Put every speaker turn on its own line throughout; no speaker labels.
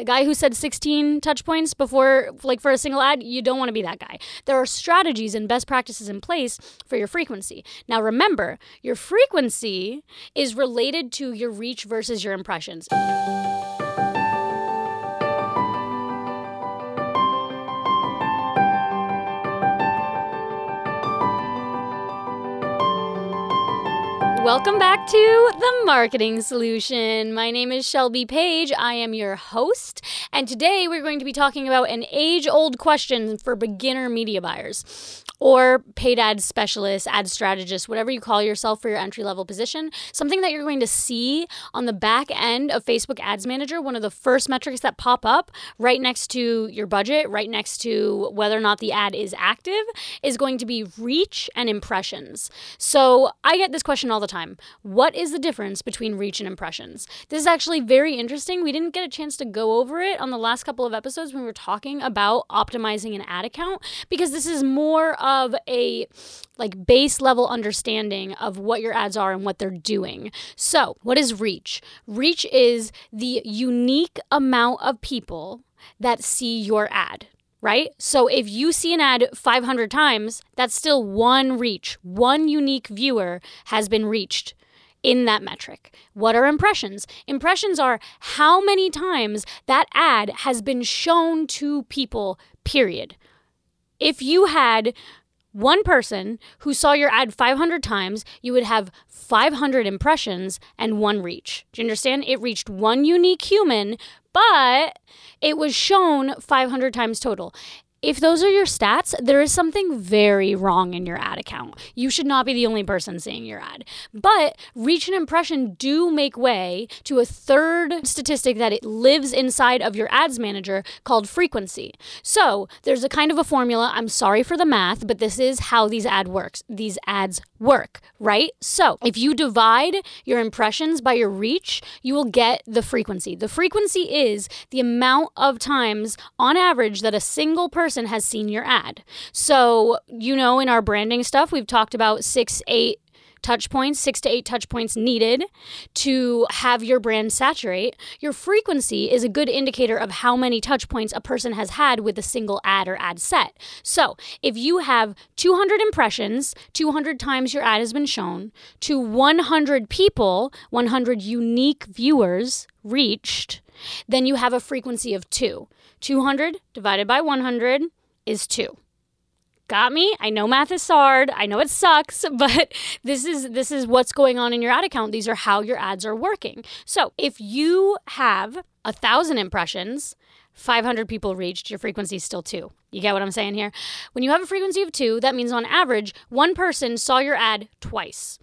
The guy who said 16 touch points before, like for a single ad, you don't want to be that guy. There are strategies and best practices in place for your frequency. Now, remember, your frequency is related to your reach versus your impressions. Welcome back to The Marketing Solution. My name is Shelby Page. I am your host, and today we're going to be talking about an age old question for beginner media buyers or paid ad specialist, ad strategist, whatever you call yourself for your entry level position. Something that you're going to see on the back end of Facebook Ads Manager, one of the first metrics that pop up right next to your budget, right next to whether or not the ad is active, is going to be reach and impressions. So I get this question all the time What is the difference between reach and impressions? This is actually very interesting. We didn't get a chance to go over it on the last couple of episodes when we were talking about optimizing an ad account because this is more of a like base level understanding of what your ads are and what they're doing. So, what is reach? Reach is the unique amount of people that see your ad right? So if you see an ad 500 times, that's still one reach. One unique viewer has been reached in that metric. What are impressions? Impressions are how many times that ad has been shown to people, period. If you had one person who saw your ad 500 times, you would have 500 impressions and one reach. Do you understand? It reached one unique human, but it was shown 500 times total. If those are your stats, there is something very wrong in your ad account. You should not be the only person seeing your ad. But reach and impression do make way to a third statistic that it lives inside of your ads manager called frequency. So there's a kind of a formula. I'm sorry for the math, but this is how these ad works. These ads work, right? So if you divide your impressions by your reach, you will get the frequency. The frequency is the amount of times on average that a single person person has seen your ad. So, you know, in our branding stuff, we've talked about six, eight, touch points, six to eight touch points needed to have your brand saturate. Your frequency is a good indicator of how many touch points a person has had with a single ad or ad set. So if you have 200 impressions, 200 times your ad has been shown, to 100 people, 100 unique viewers reached, then you have a frequency of two. 200 divided by 100 is 2. Got me? I know math is hard. I know it sucks, but this is this is what's going on in your ad account. These are how your ads are working. So, if you have a 1000 impressions, 500 people reached, your frequency is still 2. You get what I'm saying here? When you have a frequency of 2, that means on average, one person saw your ad twice.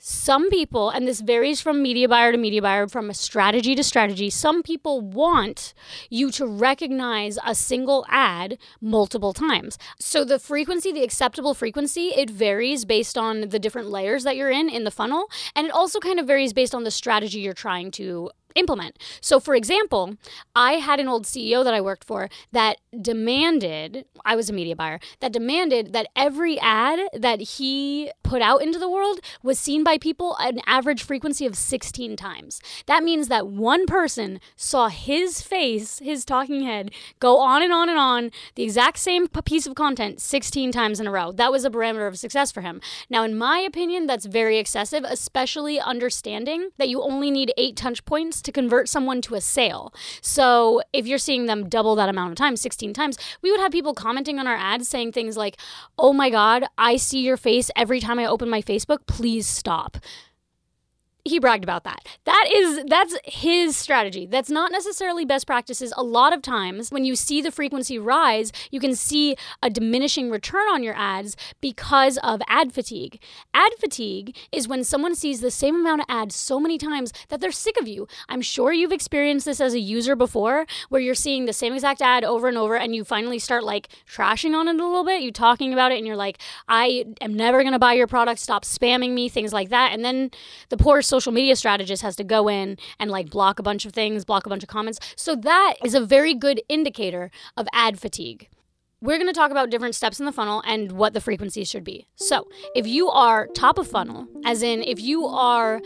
Some people, and this varies from media buyer to media buyer, from a strategy to strategy, some people want you to recognize a single ad multiple times. So the frequency, the acceptable frequency, it varies based on the different layers that you're in in the funnel. And it also kind of varies based on the strategy you're trying to implement. So, for example, I had an old CEO that I worked for that demanded, I was a media buyer, that demanded that every ad that he put out into the world was seen by people an average frequency of 16 times. That means that one person saw his face, his talking head, go on and on and on, the exact same piece of content 16 times in a row. That was a parameter of success for him. Now, in my opinion, that's very excessive, especially understanding that you only need eight touch points to convert someone to a sale. So if you're seeing them double that amount of time, 16 times, we would have people commenting on our ads saying things like, oh my God, I see your face every time I open my Facebook. Please stop he bragged about that. That is that's his strategy. That's not necessarily best practices. A lot of times when you see the frequency rise, you can see a diminishing return on your ads because of ad fatigue. Ad fatigue is when someone sees the same amount of ads so many times that they're sick of you. I'm sure you've experienced this as a user before where you're seeing the same exact ad over and over and you finally start like trashing on it a little bit, you talking about it and you're like, "I am never going to buy your product, stop spamming me," things like that. And then the poor social media strategist has to go in and like block a bunch of things, block a bunch of comments. So that is a very good indicator of ad fatigue. We're going to talk about different steps in the funnel and what the frequencies should be. So, if you are top of funnel, as in if you are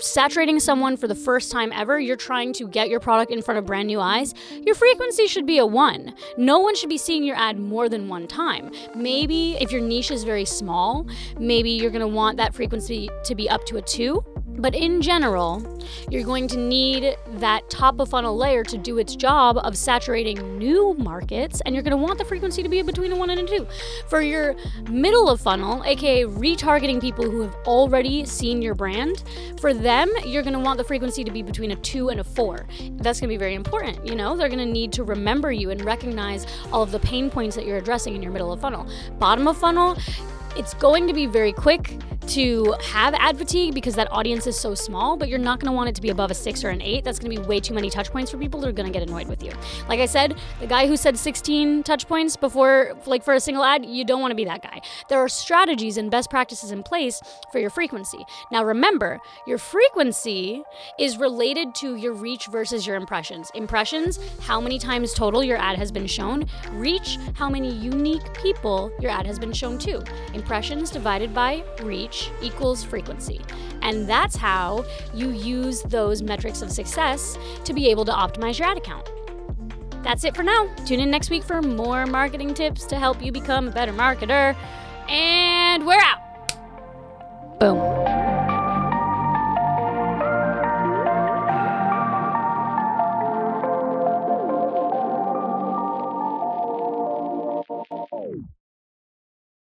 saturating someone for the first time ever, you're trying to get your product in front of brand new eyes, your frequency should be a one. No one should be seeing your ad more than one time. Maybe if your niche is very small, maybe you're gonna want that frequency to be up to a two. But in general, you're going to need that top of funnel layer to do its job of saturating new markets, and you're going to want the frequency to be between a one and a two. For your middle of funnel, aka retargeting people who have already seen your brand, for them, you're going to want the frequency to be between a two and a four. That's going to be very important. You know, they're going to need to remember you and recognize all of the pain points that you're addressing in your middle of funnel. Bottom of funnel, it's going to be very quick to have ad fatigue because that audience is so small, but you're not going to want it to be above a six or an eight. That's going to be way too many touch points for people that are going to get annoyed with you. Like I said, the guy who said 16 touch points before, like for a single ad, you don't want to be that guy. There are strategies and best practices in place for your frequency. Now remember, your frequency is related to your reach versus your impressions. Impressions, how many times total your ad has been shown. Reach, how many unique people your ad has been shown to. Impressions divided by reach equals frequency. And that's how you use those metrics of success to be able to optimize your ad account. That's it for now. Tune in next week for more marketing tips to help you become a better marketer. And we're out.